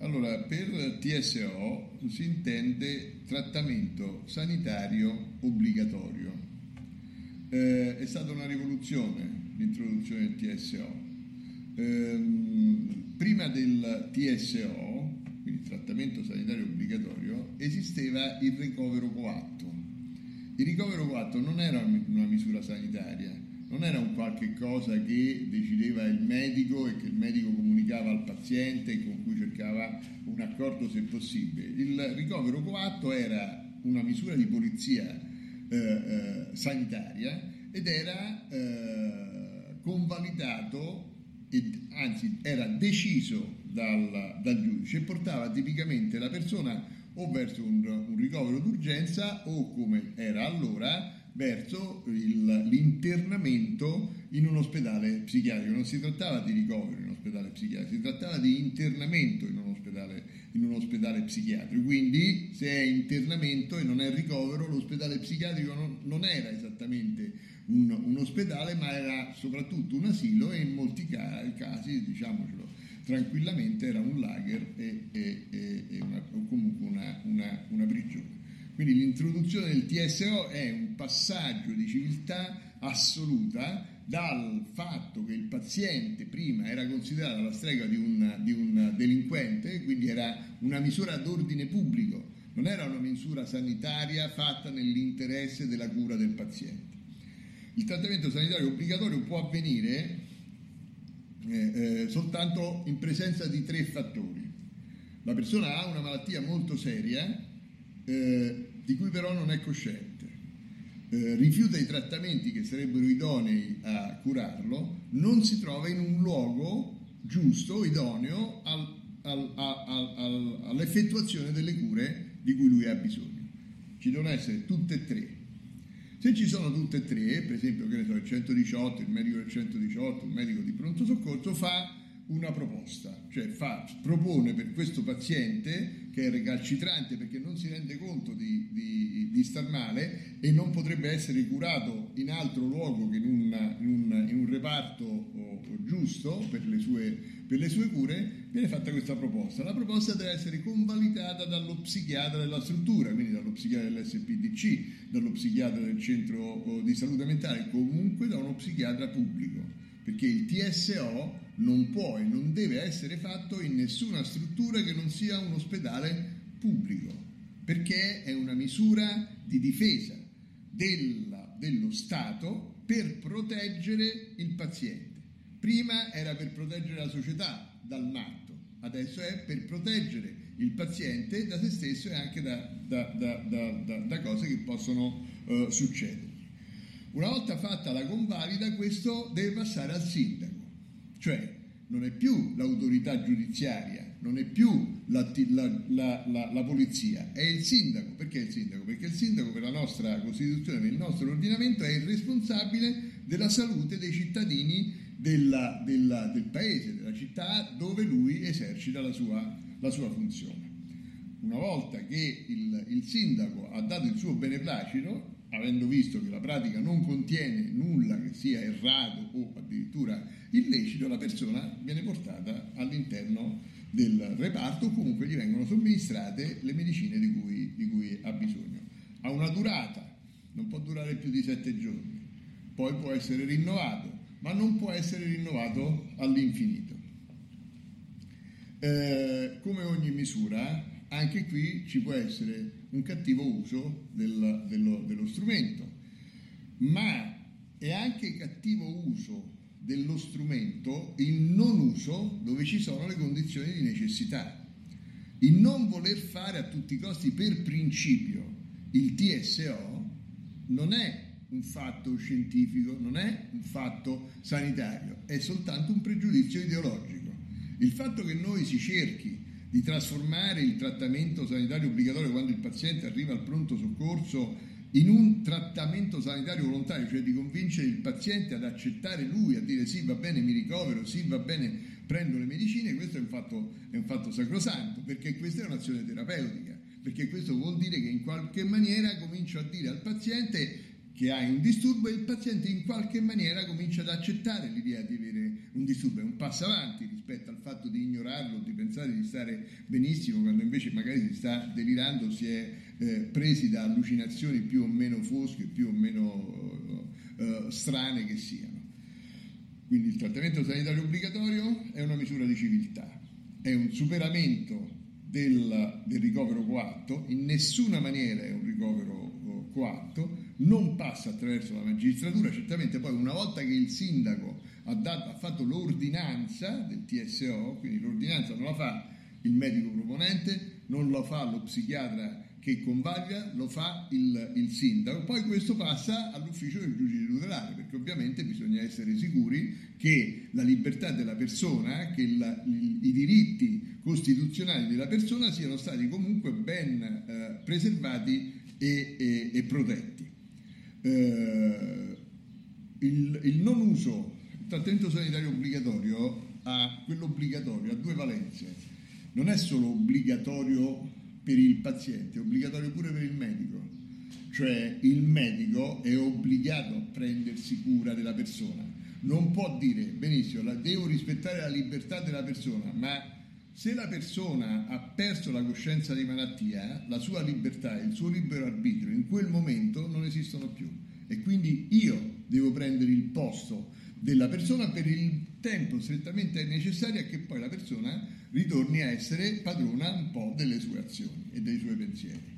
Allora, per TSO si intende trattamento sanitario obbligatorio. Eh, è stata una rivoluzione l'introduzione del TSO. Eh, prima del TSO, quindi trattamento sanitario obbligatorio, esisteva il ricovero coatto. Il ricovero coatto non era una misura sanitaria, non era un qualche cosa che decideva il medico e che il medico comunicava al paziente e con cui cercava un accordo se possibile. Il ricovero coatto era una misura di polizia eh, eh, sanitaria ed era eh, convalidato, ed, anzi era deciso dal, dal, giudice e portava tipicamente la persona o verso un, un ricovero d'urgenza o come era allora verso il, l'internamento in un ospedale psichiatrico. Non si trattava di ricovero in un ospedale psichiatrico, si trattava di internamento in un ospedale, in un ospedale psichiatrico. Quindi se è internamento e non è ricovero, l'ospedale psichiatrico non, non era esattamente un, un, ospedale, ma era soprattutto un asilo e in molti casi, diciamocelo tranquillamente, era un lager e, e, e, e una, o comunque una, una, una prigione. Quindi l'introduzione del TSO è un passaggio di civiltà assoluta dal fatto che il paziente prima era considerato la strega di un, di un delinquente, quindi era una misura d'ordine pubblico, non era una misura sanitaria fatta nell'interesse della cura del paziente. Il trattamento sanitario obbligatorio può avvenire eh, eh, soltanto in presenza di tre fattori. La persona ha una malattia molto seria, eh, di cui però non è cosciente. Eh, rifiuta i trattamenti che sarebbero idonei a curarlo, non si trova in un luogo giusto, idoneo al, al, al, all'effettuazione delle cure di cui lui ha bisogno. Ci devono essere tutte e tre. Se ci sono tutte e tre, per esempio, che ne so, il 118, il medico del 118, il medico di pronto soccorso fa una proposta, cioè fa, propone per questo paziente che è recalcitrante perché non si rende conto di, di, di, star male e non potrebbe essere curato in altro luogo che in, una, in, un, in un, reparto oh, giusto per le, sue, per le, sue, cure, viene fatta questa proposta. La proposta deve essere convalidata dallo psichiatra della struttura, quindi dallo psichiatra dell'SPDC, dallo psichiatra del centro di salute mentale, comunque da uno psichiatra pubblico perché il TSO non può e non deve essere fatto in nessuna struttura che non sia un ospedale pubblico, perché è una misura di difesa della, dello Stato per proteggere il paziente. Prima era per proteggere la società dal matto, adesso è per proteggere il paziente da se stesso e anche da, da, da, da cose che possono uh, succedere. Una volta fatta la convalida, questo deve passare al sindaco, cioè non è più l'autorità giudiziaria, non è più la, la, la, la, polizia, è il sindaco. Perché il sindaco? Perché il sindaco per la nostra Costituzione, per il nostro ordinamento, è il responsabile della salute dei cittadini della, della, del paese, della città dove lui esercita la sua, sua funzione. Una volta che il, il sindaco ha dato il suo beneplacito, avendo visto che la pratica non contiene nulla che sia errato o addirittura illecito, la persona viene portata all'interno del reparto o comunque gli vengono somministrate le medicine di cui, di cui ha bisogno. Ha una durata, non può durare più di sette giorni, poi può essere rinnovato, ma non può essere rinnovato all'infinito. Eh, come ogni misura, anche qui ci può essere un cattivo uso del, dello, dello strumento, ma è anche cattivo uso dello strumento il non uso dove ci sono le condizioni di necessità. Il non voler fare a tutti i costi per principio il TSO non è un fatto scientifico, non è un fatto sanitario, è soltanto un pregiudizio ideologico. Il fatto che noi si cerchi di trasformare il trattamento sanitario obbligatorio quando il paziente arriva al pronto soccorso in un trattamento sanitario volontario, cioè di convincere il paziente ad accettare lui, a dire sì va bene mi ricovero, sì va bene prendo le medicine, questo è un fatto, è un fatto sacrosanto, perché questa è un'azione terapeutica, perché questo vuol dire che in qualche maniera comincio a dire al paziente che hai un disturbo e il paziente in qualche maniera comincia ad accettare l'idea di avere un disturbo, è un passo avanti rispetto al fatto di ignorarlo, di pensare di stare benissimo quando invece magari si sta delirando, si è eh, presi da allucinazioni più o meno fosche, più o meno eh, strane che siano. Quindi il trattamento sanitario obbligatorio è una misura di civiltà, è un superamento del, del ricovero coatto, in nessuna maniera è un ricovero coatto, non passa attraverso la magistratura, certamente poi una volta che il sindaco ha, dato, ha fatto l'ordinanza del TSO, quindi l'ordinanza non la fa il medico proponente, non lo fa lo psichiatra che convalida, lo fa il, il, sindaco, poi questo passa all'ufficio del giudice tutelare, perché ovviamente bisogna essere sicuri che la libertà della persona, che la, i, i diritti costituzionali della persona siano stati comunque ben eh, preservati e, e, e protetti. Eh, il, il, non uso, il trattamento sanitario obbligatorio ha, quello obbligatorio ha due valenze, non è solo obbligatorio per il paziente, è obbligatorio pure per il medico, cioè il medico è obbligato a prendersi cura della persona, non può dire benissimo, devo rispettare la libertà della persona, ma se la persona ha perso la coscienza di malattia, la sua libertà e il suo libero arbitrio in quel momento non esistono più e quindi io devo prendere il posto della persona per il tempo strettamente necessario a che poi la persona ritorni a essere padrona un po' delle sue azioni e dei suoi pensieri.